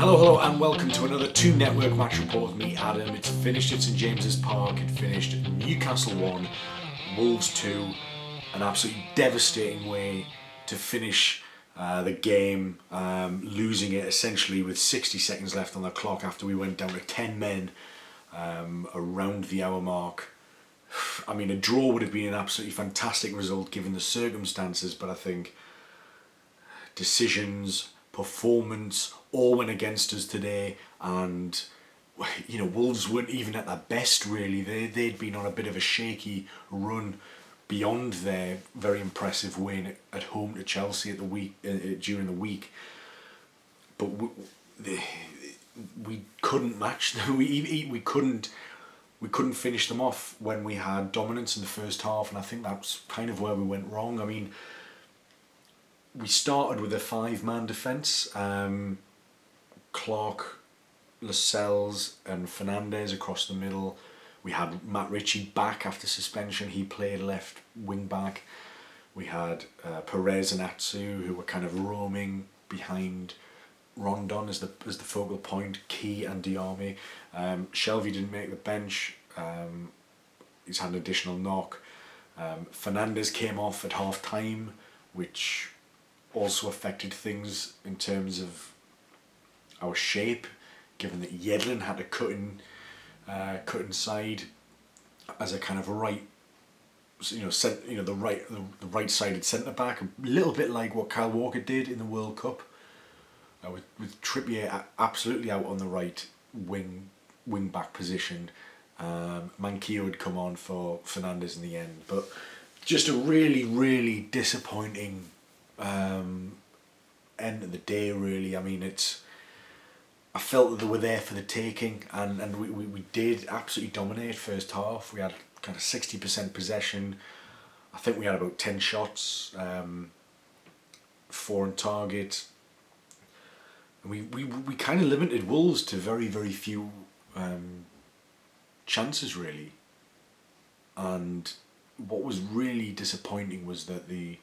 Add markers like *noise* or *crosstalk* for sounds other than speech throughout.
Hello, hello, and welcome to another Two Network match report with me, Adam. It's finished at St James's Park. It finished Newcastle 1, Wolves 2. An absolutely devastating way to finish uh, the game, um, losing it essentially with 60 seconds left on the clock after we went down to 10 men um, around the hour mark. I mean, a draw would have been an absolutely fantastic result given the circumstances, but I think decisions, performance, all went against us today, and you know Wolves weren't even at their best really. They they'd been on a bit of a shaky run beyond their very impressive win at home to Chelsea at the week uh, uh during the week, but we, they, we couldn't match *laughs* them. We we couldn't. We couldn't finish them off when we had dominance in the first half, and I think that's kind of where we went wrong. I mean, we started with a five man defence. Um, Clark, Lascelles, and Fernandez across the middle. We had Matt Ritchie back after suspension. He played left wing back. We had uh, Perez and Atsu who were kind of roaming behind Rondon as the as the focal point. Ki and Diame. Um, Shelvey didn't make the bench. Um, he's had an additional knock. Um, Fernandez came off at half time, which also affected things in terms of our shape, given that Yedlin had to cut in, uh, cut inside as a kind of right, you know, cent, you know the right the, the right sided centre back, a little bit like what Kyle Walker did in the World Cup, uh, with with Trippier absolutely out on the right wing wing back position. Um, Manquillo had come on for Fernandez in the end, but just a really really disappointing um, end of the day. Really, I mean it's I felt that they were there for the taking, and, and we, we, we did absolutely dominate first half. We had kind of 60% possession. I think we had about 10 shots, um, four on target. We, we, we kind of limited Wolves to very, very few um, chances, really. And what was really disappointing was that the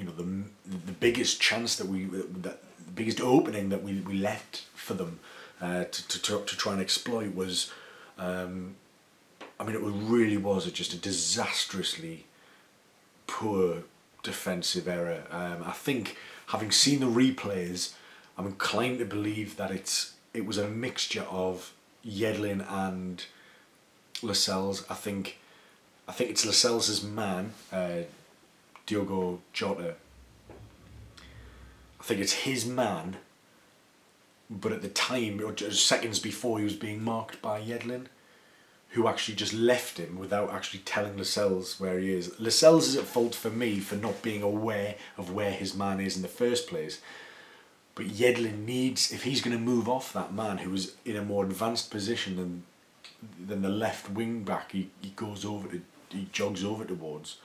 you know the the biggest chance that we that the biggest opening that we, we left for them uh, to, to, to, to try and exploit was um, I mean it really was a, just a disastrously poor defensive error. Um, I think having seen the replays I'm inclined to believe that it's it was a mixture of Yedlin and Lascelles. I think I think it's Lascelles' man uh, Diogo Jota. I think it's his man, but at the time, or just seconds before, he was being marked by Yedlin, who actually just left him without actually telling Lascelles where he is. Lascelles is at fault for me for not being aware of where his man is in the first place. But Yedlin needs, if he's going to move off that man who was in a more advanced position than than the left wing back, he, he goes over to, he jogs over towards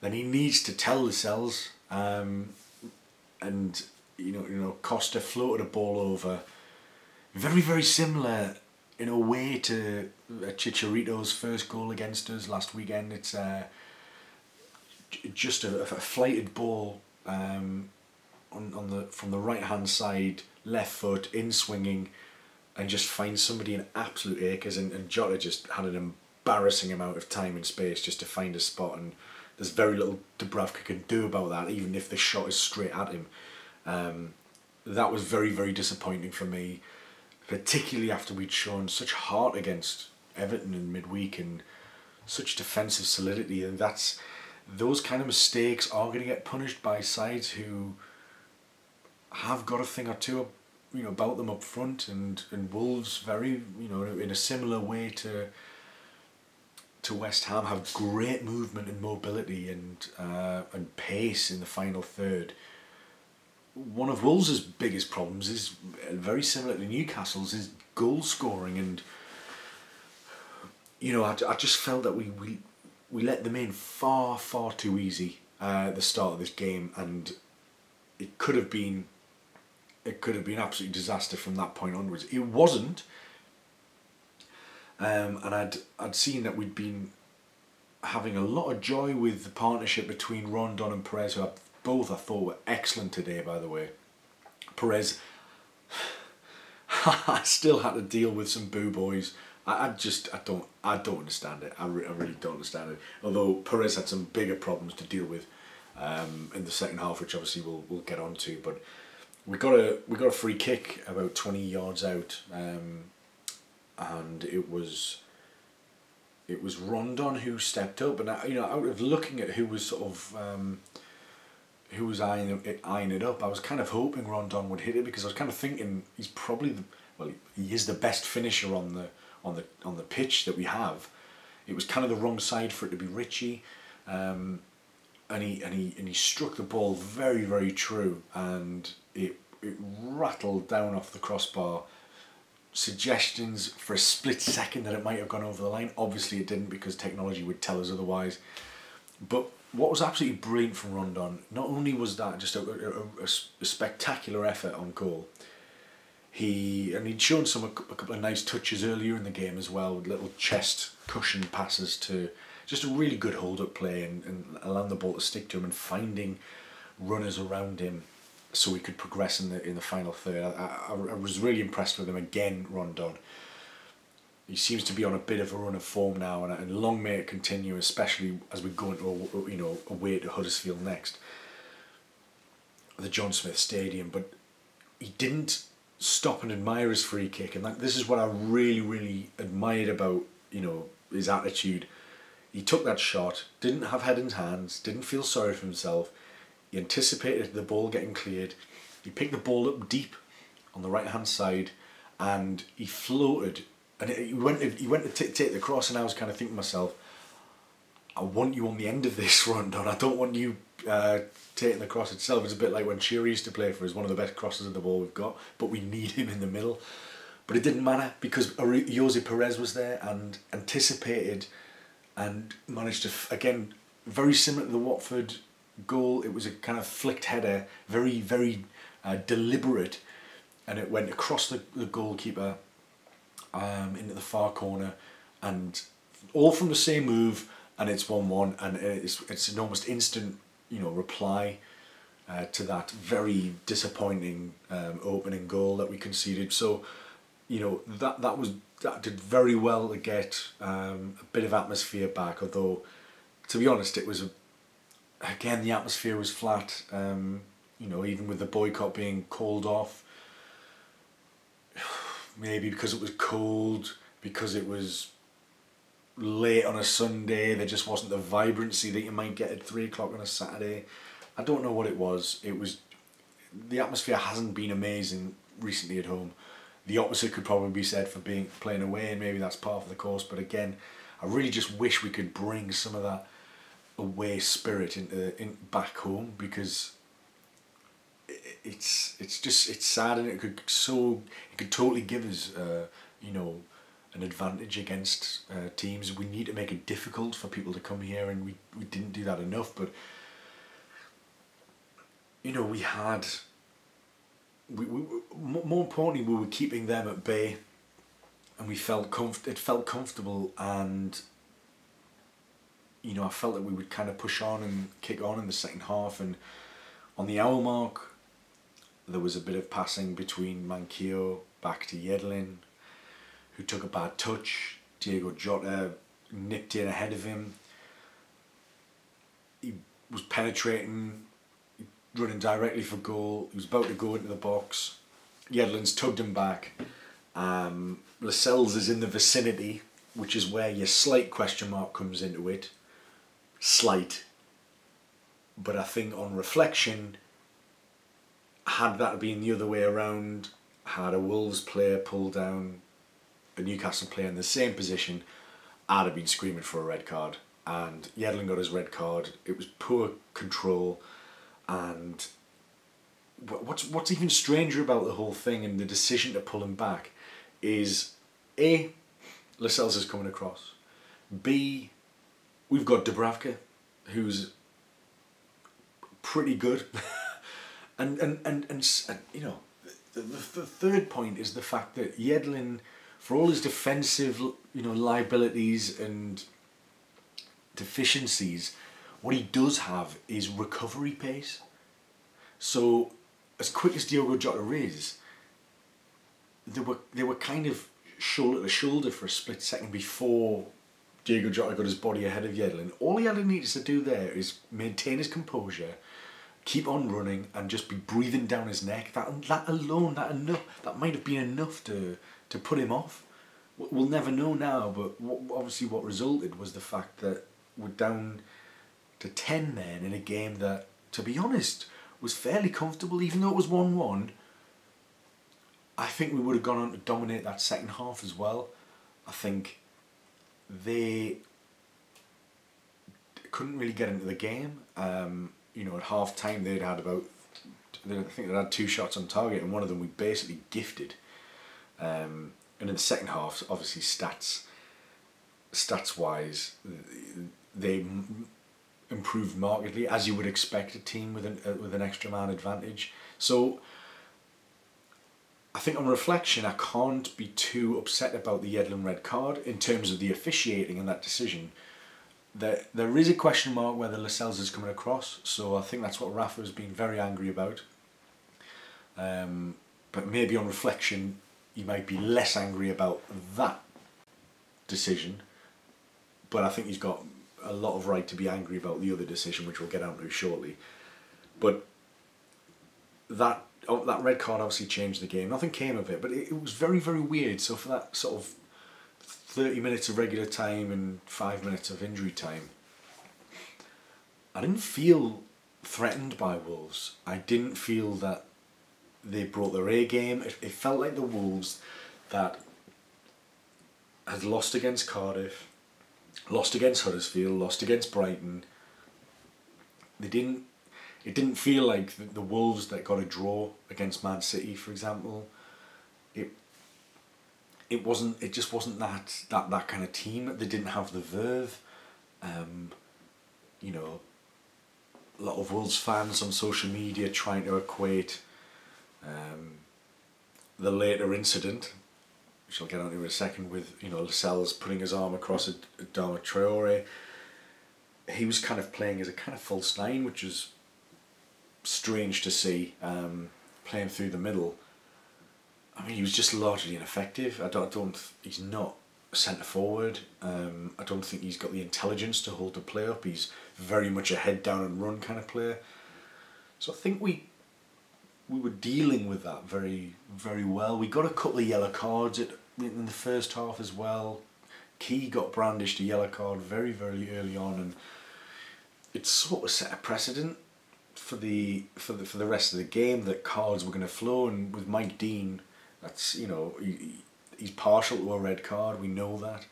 then he needs to tell Lascelles. Um, and you know, you know, Costa floated a ball over. Very, very similar in a way to Chicharito's first goal against us last weekend. It's uh, just a, a flighted ball um, on, on the from the right hand side, left foot in swinging, and just finds somebody in absolute acres. And, and Jota just had an embarrassing amount of time and space just to find a spot and there's very little Dubravka can do about that, even if the shot is straight at him. Um, that was very, very disappointing for me, particularly after we'd shown such heart against Everton in midweek and such defensive solidity. And that's those kind of mistakes are going to get punished by sides who have got a thing or two you know about them up front and and Wolves very you know in a similar way to to West Ham have great movement and mobility and uh, and pace in the final third. One of Wolves' biggest problems is very similar to Newcastle's is goal scoring and you know I, I just felt that we, we we let them in far far too easy uh, at the start of this game and it could have been it could have been absolute disaster from that point onwards. It wasn't um, and I'd I'd seen that we'd been having a lot of joy with the partnership between Rondon and Perez, who I, both I thought were excellent today. By the way, Perez *laughs* I still had to deal with some boo boys. I, I just I don't I don't understand it. I, re- I really don't understand it. Although Perez had some bigger problems to deal with um, in the second half, which obviously we'll we'll get on to. But we got a we got a free kick about twenty yards out, um, and it was it was Rondon who stepped up, and I, you know out of looking at who was sort of. Um, who was eyeing it, eyeing it up. I was kind of hoping Rondon would hit it because I was kind of thinking he's probably the well he is the best finisher on the on the on the pitch that we have. It was kind of the wrong side for it to be Ritchie, um, and he and he and he struck the ball very very true, and it it rattled down off the crossbar. Suggestions for a split second that it might have gone over the line. Obviously, it didn't because technology would tell us otherwise. But what was absolutely brilliant from Rondon, not only was that just a, a, a, a spectacular effort on goal, he and he'd shown some a, couple of nice touches earlier in the game as well, little chest cushion passes to just a really good hold up play and, and allowing the ball to stick to him and finding runners around him so he could progress in the in the final third. I, I, I was really impressed with him again, Rondon. He seems to be on a bit of a run of form now, and, and long may it continue, especially as we go into a, you know away to Huddersfield next, the John Smith Stadium. But he didn't stop and admire his free kick, and that, this is what I really, really admired about you know his attitude. He took that shot, didn't have head in hands, didn't feel sorry for himself. He anticipated the ball getting cleared. He picked the ball up deep on the right hand side, and he floated. And he went. He went to take the cross, and I was kind of thinking to myself, I want you on the end of this *laughs* Rondon. I don't want you uh, taking the cross itself. It's a bit like when Shearer used to play for us, one of the best crosses of the ball we've got, but we need him in the middle. But it didn't matter because Ayoze Perez was there and anticipated and managed to, again, very similar to the Watford goal. It was a kind of flicked header, very, very uh, deliberate, and it went across the, the goalkeeper um, into the far corner, and all from the same move, and it's 1 1, and it's, it's an almost instant you know, reply uh, to that very disappointing um, opening goal that we conceded. So, you know, that, that was that did very well to get um, a bit of atmosphere back. Although, to be honest, it was a, again the atmosphere was flat. Um, you know, even with the boycott being called off, *sighs* maybe because it was cold, because it was late on a Sunday, there just wasn't the vibrancy that you might get at three o'clock on a Saturday. I don't know what it was. It was the atmosphere hasn't been amazing recently at home. The opposite could probably be said for being playing away, and maybe that's part of the course. But again, I really just wish we could bring some of that away spirit into in back home because it's it's just it's sad and it could so it could totally give us uh, you know an advantage against uh, teams. We need to make it difficult for people to come here, and we, we didn't do that enough. But you know, we had. We, we more importantly, we were keeping them at bay, and we felt comf- It felt comfortable, and you know, I felt that we would kind of push on and kick on in the second half, and on the hour mark, there was a bit of passing between Manquillo back to Yedlin, who took a bad touch. Diogo Jota nipped in ahead of him. He was penetrating, running directly for goal. He was about to go into the box. Yedlin's tugged him back. Um, Lascelles is in the vicinity, which is where your slight question mark comes into it. Slight. But I think on reflection, had that been the other way around, had a Wolves player pull down a Newcastle player in the same position, I'd have been screaming for a red card. And Yedlin got his red card. It was poor control, and what's what's even stranger about the whole thing and the decision to pull him back is a Lascelles is coming across. B we've got Dubravka, who's pretty good, *laughs* and, and and and and you know the, the, the third point is the fact that Yedlin for all his defensive, you know, liabilities and deficiencies, what he does have is recovery pace. So, as quick as Diogo Jota is, they were they were kind of shoulder to shoulder for a split second before Diogo Jota got his body ahead of Yedlin. All he had needed to do there is maintain his composure, keep on running, and just be breathing down his neck. That that alone, that enough, that might have been enough to to put him off. We'll never know now, but obviously what resulted was the fact that we're down to ten men in a game that, to be honest, was fairly comfortable, even though it was one one. I think we would have gone on to dominate that second half as well. I think they couldn't really get into the game. Um, you know, at half time they'd had about, I think they had two shots on target, and one of them we basically gifted. Um, and in the second half, obviously stats, stats wise, they improved markedly as you would expect a team with an uh, with an extra man advantage. So I think on reflection, I can't be too upset about the Yedlin red card in terms of the officiating and that decision. There, there is a question mark whether Lascelles is coming across, so I think that's what Rafa has been very angry about. Um, but maybe on reflection, he might be less angry about that decision. But I think he's got a lot of right to be angry about the other decision, which we'll get onto shortly. But that oh, that red card obviously changed the game. Nothing came of it, but it, it was very, very weird. So for that sort of 30 minutes of regular time and five minutes of injury time, I didn't feel threatened by Wolves. I didn't feel that they brought their A game. It, it felt like the Wolves that had lost against Cardiff, lost against Huddersfield, lost against Brighton. They didn't it didn't feel like the, the Wolves that got a draw against Man City, for example. It it wasn't. It just wasn't that that that kind of team. They didn't have the verve. Um, you know, a lot of Wolves fans on social media trying to equate um, the later incident, which I'll get onto in a second, with you know Lascelles putting his arm across Adama Traore. He was kind of playing as a kind of false nine, which is strange to see um, playing through the middle. I mean, he was just largely ineffective. I don't, I don't he's not centre forward. Um, I don't think he's got the intelligence to hold the play up. He's very much a head down and run kind of player. So I think we we were dealing with that very very well. We got a couple of yellow cards at, in the first half as well. Ki got brandished a yellow card very very early on, and it sort of set a precedent for the for the for the rest of the game that cards were going to flow, and with Mike Dean, that's you know he, he's partial to a red card. We know that.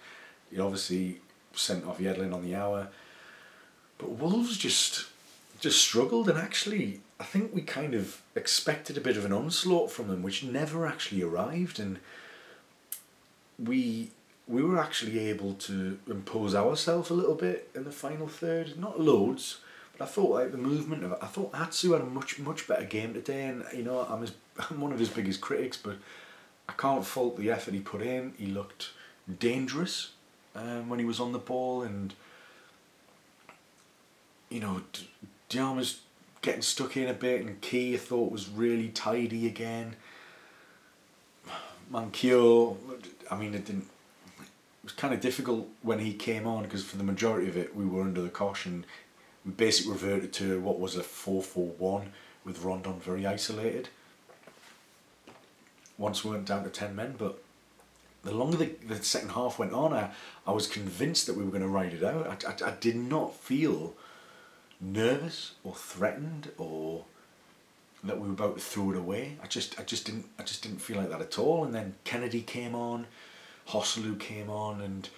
He obviously sent off Yedlin on the hour, but Wolves just just struggled, and actually I think we kind of expected a bit of an onslaught from them, which never actually arrived, and we we were actually able to impose ourselves a little bit in the final third. Not loads, but I thought like the movement of it. I thought Atsu had a much much better game today, and you know I'm his, *laughs* I'm one of his biggest critics, but I can't fault the effort he put in. He looked dangerous um, when he was on the ball, and you know Diame's getting stuck in a bit, and Ki I thought was really tidy again. Manquillo, I mean, it didn't. It was kind of difficult when he came on because for the majority of it we were under the caution basically reverted to what was a 4-4-1 with Rondon very isolated. Once we went down to 10 men, but the longer the, the second half went on, I, I was convinced that we were going to ride it out. I, I, I did not feel nervous or threatened or that we were about to throw it away. I just I just didn't I just didn't feel like that at all. And then Kennedy came on, Joselu came on, and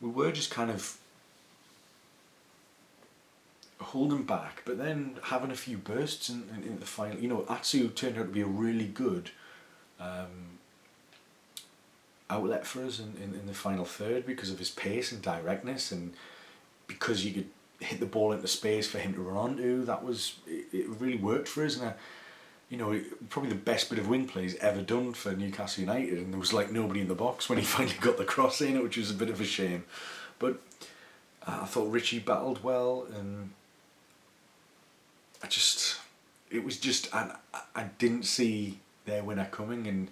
we were just kind of holding back, but then having a few bursts in, in, in the final. You know, Atsu turned out to be a really good um, outlet for us in, in, in the final third because of his pace and directness and because you could hit the ball into space for him to run onto. That was, it, it really worked for us. And, I, you know, probably the best bit of wing play he's ever done for Newcastle United. And there was like nobody in the box when he *laughs* finally got the cross in, which was a bit of a shame. But uh, I thought Ritchie battled well and I just, it was just, I, I didn't see their winner coming, and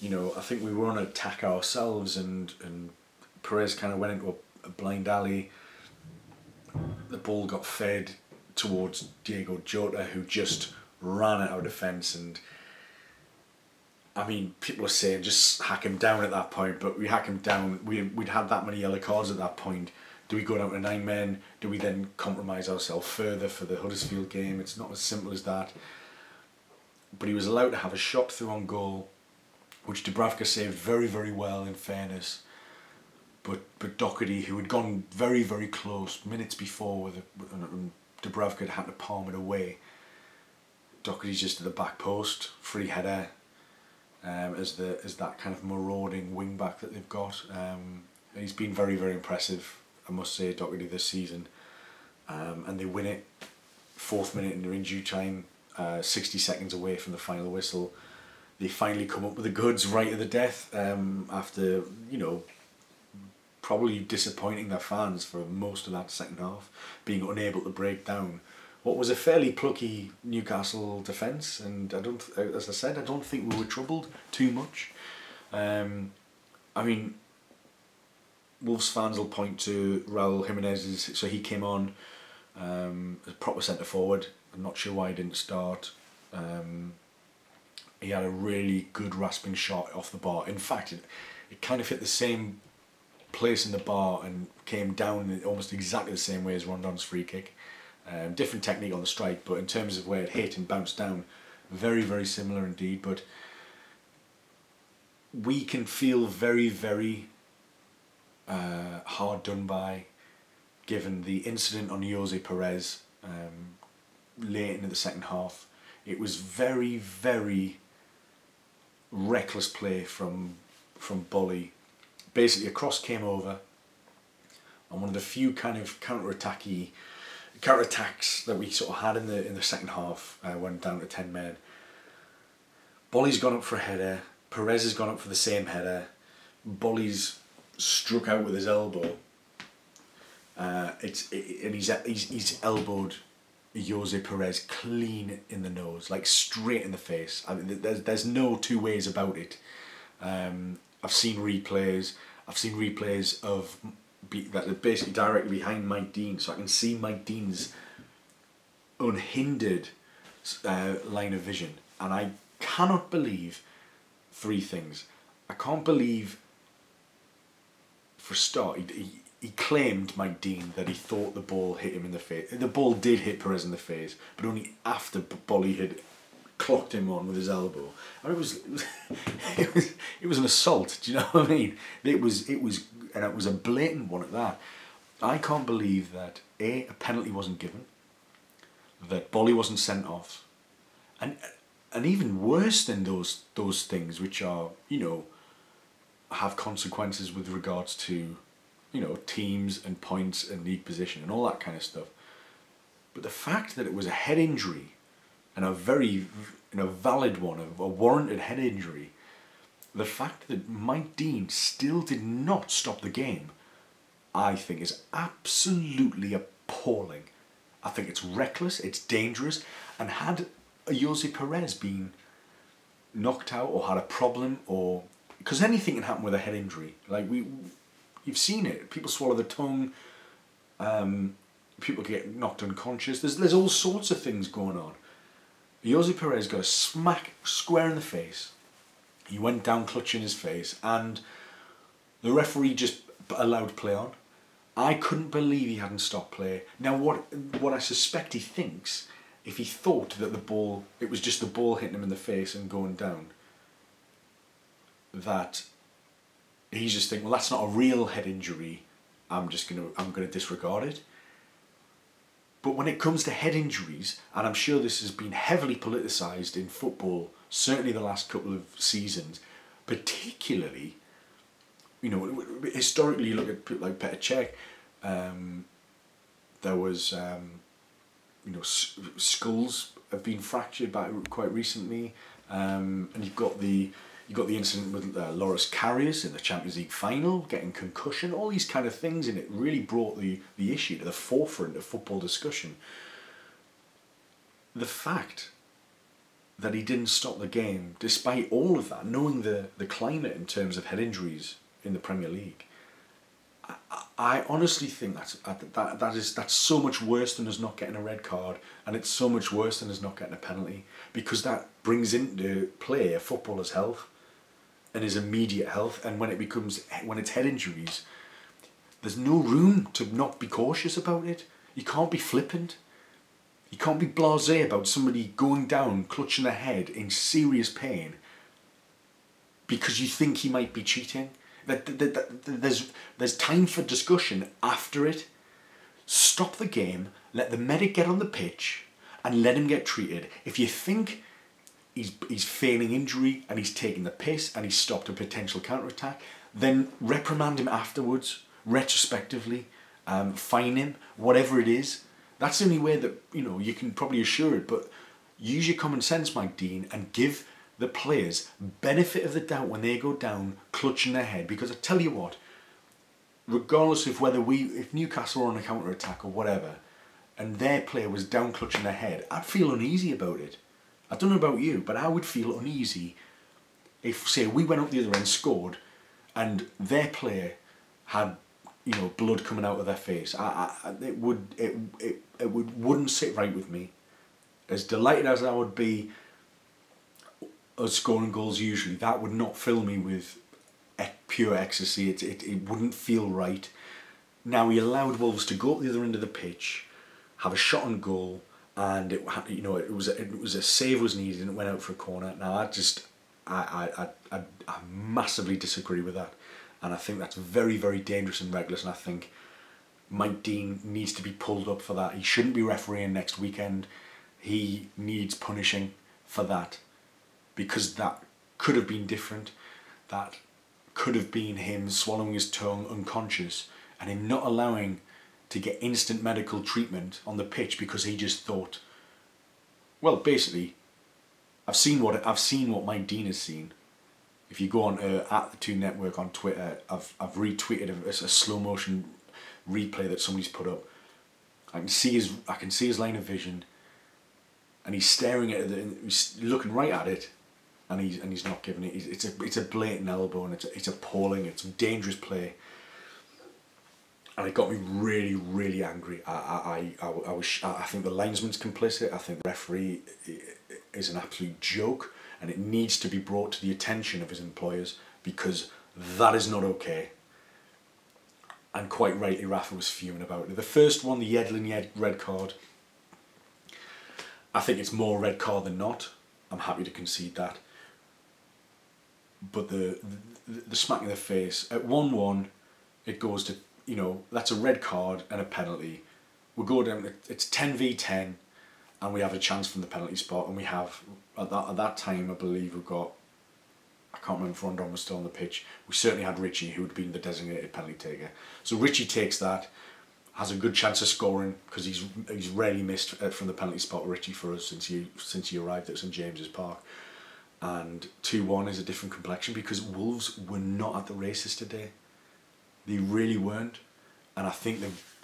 you know, I think we were on attack ourselves, and and Perez kind of went into a, a blind alley. The ball got fed towards Diogo Jota, who just ran out of defence and. I mean, people are saying just hack him down at that point, but we hack him down. We we'd had that many yellow cards at that point. Do we go down to nine men? Do we then compromise ourselves further for the Huddersfield game? It's not as simple as that. But he was allowed to have a shot through on goal, which Dubravka saved very, very well. In fairness, but but Doherty, who had gone very, very close minutes before with, a, Dubravka had had to palm it away. Doherty's just at the back post, free header, um, as the as that kind of marauding wing back that they've got. Um, he's been very very impressive, I must say, Doherty this season, um, and they win it. Fourth minute and they're in injury time, uh, sixty seconds away from the final whistle. They finally come up with the goods right at the death um, after you know probably disappointing their fans for most of that second half, being unable to break down what was a fairly plucky Newcastle defence, and I don't, as I said, I don't think we were troubled too much. Um, I mean, Wolves fans will point to Raul Jimenez, so he came on um, as proper centre forward. I'm not sure why he didn't start. Um, he had a really good rasping shot off the bar. In fact, it, it kind of hit the same place in the bar and came down almost exactly the same way as Rondon's free kick. Um, different technique on the strike, but in terms of where it hit and bounced down, very, very similar indeed. But we can feel very, very uh, hard done by given the incident on Ayoze Perez um, late into the second half. It was very, very reckless play from from Boly. Basically, a cross came over, and one of the few kind of counter-attacky counter attacks that we sort of had in the in the second half uh, went down to ten men. Boly's gone up for a header. Perez has gone up for the same header. Boly's struck out with his elbow. Uh, it's it, and he's, he's he's elbowed Ayoze Perez clean in the nose, like straight in the face. I mean, there's there's no two ways about it. Um, I've seen replays. I've seen replays of be, that are basically directly behind Mike Dean, so I can see Mike Dean's unhindered uh, line of vision, and I cannot believe three things. I can't believe, for a start, he, he, he claimed Mike Dean that he thought the ball hit him in the face. The ball did hit Perez in the face, but only after Boly had clocked him on with his elbow. Mean, it was, it was, *laughs* it was, it was an assault. Do you know what I mean? It was, it was and it was a blatant one at that. I can't believe that A, a penalty wasn't given, that Boly wasn't sent off, and and even worse than those those things which are, you know, have consequences with regards to, you know, teams and points and league position and all that kind of stuff. But the fact that it was a head injury and a very you know, valid one, a, a warranted head injury, the fact that Mike Dean still did not stop the game, I think is absolutely appalling. I think it's reckless, it's dangerous, and had Ayoze Perez been knocked out or had a problem or because anything can happen with a head injury. Like we, you've seen it. People swallow the tongue. Um, people get knocked unconscious. There's there's all sorts of things going on. Ayoze Perez got a smack square in the face he went down clutching his face, and the referee just allowed play on. I couldn't believe he hadn't stopped play. Now, what what I suspect he thinks, if he thought that the ball, it was just the ball hitting him in the face and going down, that he's just thinking, well, that's not a real head injury. I'm just gonna I'm gonna disregard it. But when it comes to head injuries, and I'm sure this has been heavily politicised in football certainly the last couple of seasons, particularly, you know, historically you look at people like Petr Cech, um, there was, um, you know, skulls have been fractured by quite recently, um, and you've got the you got the incident with uh, Loris Karius in the Champions League final, getting concussion, all these kind of things, and it really brought the, the issue to the forefront of football discussion. The fact that he didn't stop the game despite all of that, knowing the, the climate in terms of head injuries in the Premier League. I, honestly think that's, that, that is that's so much worse than us not getting a red card, and it's so much worse than us not getting a penalty because that brings into play a footballer's health and his immediate health. And when it becomes when it's head injuries, there's no room to not be cautious about it. You can't be flippant. You can't be blasé about somebody going down, clutching their head in serious pain because you think he might be cheating. That, that, that, that, there's, there's time for discussion after it. Stop the game, let the medic get on the pitch, and let him get treated. If you think he's, he's feigning injury and he's taking the piss and he's stopped a potential counter attack, then reprimand him afterwards, retrospectively, um, fine him, whatever it is. That's the only way that you know you can probably assure it. But use your common sense, Mike Dean, and give the players benefit of the doubt when they go down, clutching their head. Because I tell you what, regardless of whether we, if Newcastle were on a counter attack or whatever, and their player was down clutching their head, I'd feel uneasy about it. I don't know about you, but I would feel uneasy if, say, we went up the other end, scored, and their player had you know blood coming out of their face. I, I it would it, it it would wouldn't sit right with me. As delighted as I would be us scoring goals usually, that would not fill me with pure ecstasy. It, it, it wouldn't feel right. Now he allowed Wolves to go up the other end of the pitch, have a shot on goal, and it you know it was it was a save was needed and it went out for a corner. Now I just I I, I, I massively disagree with that and I think that's very, very dangerous and reckless. And I think Mike Dean needs to be pulled up for that. He shouldn't be refereeing next weekend. He needs punishing for that because that could have been different. That could have been him swallowing his tongue unconscious and him not allowing to get instant medical treatment on the pitch because he just thought, well, basically, I've seen what I've seen what Mike Dean has seen if you go on uh, at the Two Network on Twitter, I've I've retweeted a, a, slow motion replay that somebody's put up. I can see his I can see his line of vision, and he's staring at it, he's looking right at it, and he's and he's not giving it. It's a it's a blatant elbow, and it's a, it's appalling. It's a dangerous play. And it got me really, really angry. I, I, I, I was, I think the linesman's complicit. I think the referee is an absolute joke and it needs to be brought to the attention of his employers because that is not okay. And quite rightly, Rafa was fuming about it. The first one, the Yedlin Yed red card, I think it's more red card than not. I'm happy to concede that. But the, the, the smack in the face, at 1 1, it goes to, you know, that's a red card and a penalty. We go down, it's 10 v 10 and we have a chance from the penalty spot, and we have at that at that time I believe we've got. I can't remember if Rondon was still on the pitch. We certainly had Ritchie, who had been the designated penalty taker. So Ritchie takes that, has a good chance of scoring because he's he's rarely missed uh, from the penalty spot. Ritchie for us since he since he arrived at St James's Park, and two one is a different complexion because Wolves were not at the races today. They really weren't, and I think they've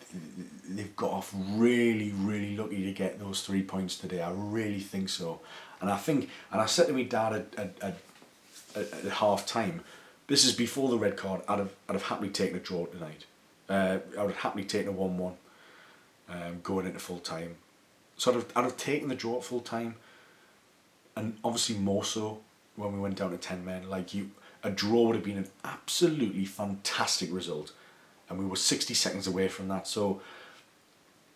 they've got off really, really lucky to get those three points today. I really think so. And I think, and I said to my dad at, at, at, at half time, this is before the red card, I'd have, I'd have happily taken a draw tonight. Uh, I would have happily taken a 1 1 um, going into full time. So I'd have, I'd have taken the draw at full time, and obviously more so when we went down to 10 men. Like you, a draw would have been an absolutely fantastic result and we were 60 seconds away from that. So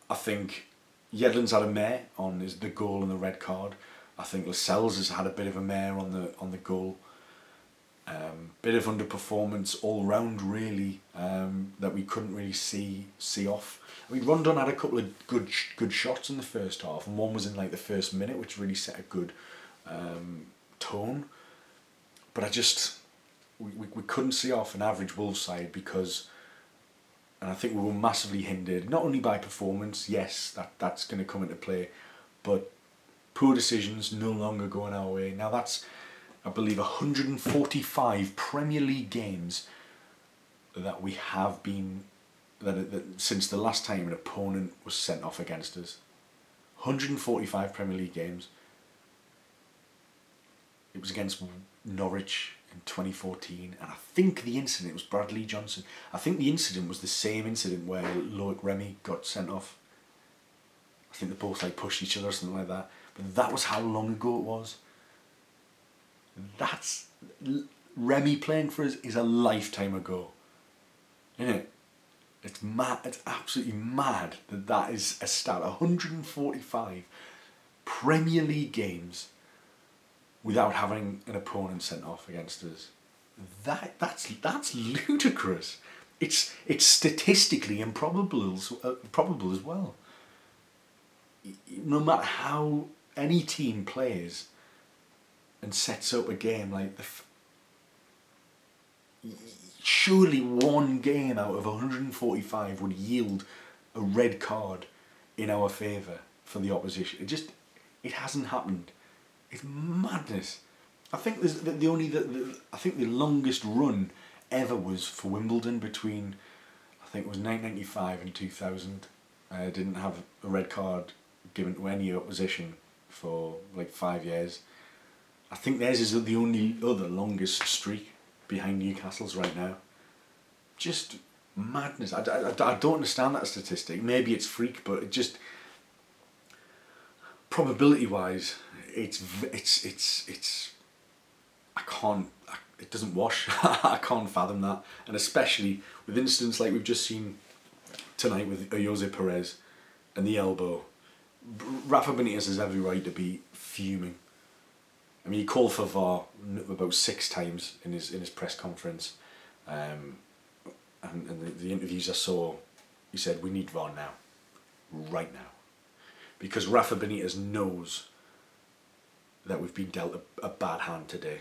I think Yedlin's had a mare on his, the goal and the red card. I think Lascelles has had a bit of a mare on the on the goal. Um, bit of underperformance all round really um, that we couldn't really see see off. I mean, Rondon had a couple of good good shots in the first half, and one was in like the first minute, which really set a good um, tone. But I just we, we, couldn't see off an average Wolves side because and I think we were massively hindered not only by performance. Yes, that that's going to come into play, but poor decisions no longer going our way. Now that's, I believe, 145 Premier League games that we have been that, that since the last time an opponent was sent off against us. 145 Premier League games. It was against Norwich in 2014, and I think the incident was Bradley Johnson. I think the incident was the same incident where Loic Remy got sent off. I think they both like pushed each other or something like that. But that was how long ago it was. That's Remy playing for us is a lifetime ago. Isn't it? It's mad. It's absolutely mad that that is a stat. 145 Premier League games without having an opponent sent off against us. That that's that's ludicrous. It's it's statistically improbable uh, probable as well. No matter how any team plays and sets up a game like the. F- surely one game out of 145 would yield a red card in our favour for the opposition. It just it hasn't happened. It's madness. I think there's the, the only the, the, I think the longest run ever was for Wimbledon between I think it was 1995 and 2000. I didn't have a red card given to any opposition for like five years. I think theirs is the only other longest streak behind Newcastle's right now. Just madness. I, I, I don't understand that statistic. Maybe it's freak, but it just probability wise, it's it's it's it's I can't it doesn't wash. *laughs* I can't fathom that. And especially with incidents like we've just seen tonight with Ayoze Perez and the elbow. Rafa Benitez has every right to be fuming. I mean he called for VAR about six times in his in his press conference. Um, and, and the, the interviews I saw he said we need VAR now. Right now. Because Rafa Benitez knows that we've been dealt a, a bad hand today.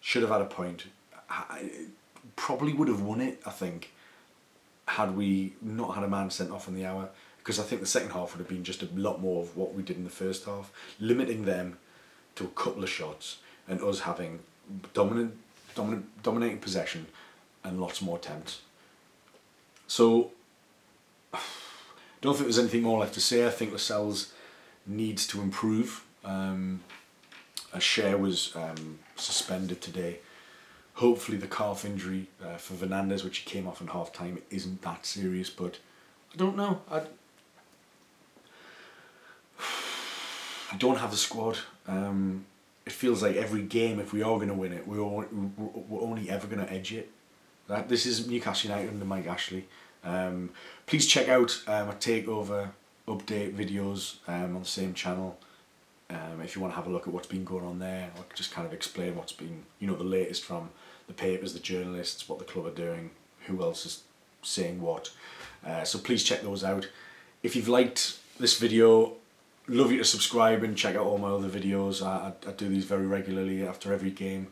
Should have had a point. I, probably would have won it, I think, had we not had a man sent off in the hour. Because I think the second half would have been just a lot more of what we did in the first half, limiting them to a couple of shots and us having dominant, dominant, dominating possession and lots more attempts. So, *sighs* don't think there's anything more left to say. I think Lascelles needs to improve. Um, a share was um, suspended today. Hopefully, the calf injury uh, for Fernandez, which he came off in half time, isn't that serious. But I don't know. I *sighs* I don't have the squad. Um, it feels like every game, if we are going to win it, we're, we're only ever going to edge it. That this is Newcastle United under Mike Ashley. Um, please check out um, a takeover update videos um, on the same channel. Um, if you want to have a look at what's been going on there, I'll just kind of explain what's been, you know, the latest from the papers, the journalists, what the club are doing, who else is saying what. Uh, so please check those out. If you've liked this video, love you to subscribe and check out all my other videos. I, I, I do these very regularly after every game.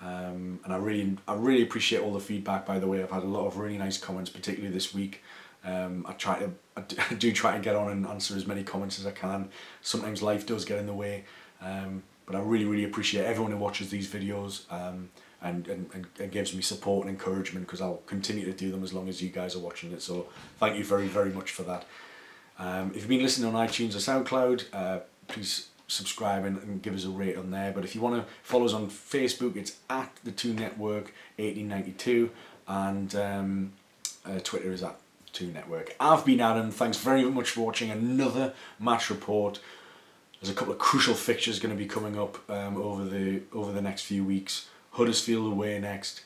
Um, and I really, I really appreciate all the feedback. By the way, I've had a lot of really nice comments, particularly this week. Um, I try to, I *laughs* do try to get on and answer as many comments as I can. Sometimes life does get in the way, um, but I really, really appreciate everyone who watches these videos um, and, and, and gives me support and encouragement because I'll continue to do them as long as you guys are watching it. So thank you very, very much for that. Um, if you've been listening on iTunes or SoundCloud, uh, please subscribe and, and, give us a rate on there. But if you want to follow us on Facebook, it's at the Two Network 1892, and um, uh, Twitter is at Two Network. I've been Adam. Thanks very much for watching another match report. There's a couple of crucial fixtures going to be coming up um, over the over the next few weeks. Huddersfield away next.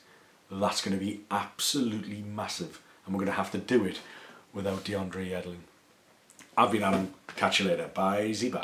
That's going to be absolutely massive, and we're going to have to do it without DeAndre Yedlin. I've been Adam. Catch you later. Bye. Z bye.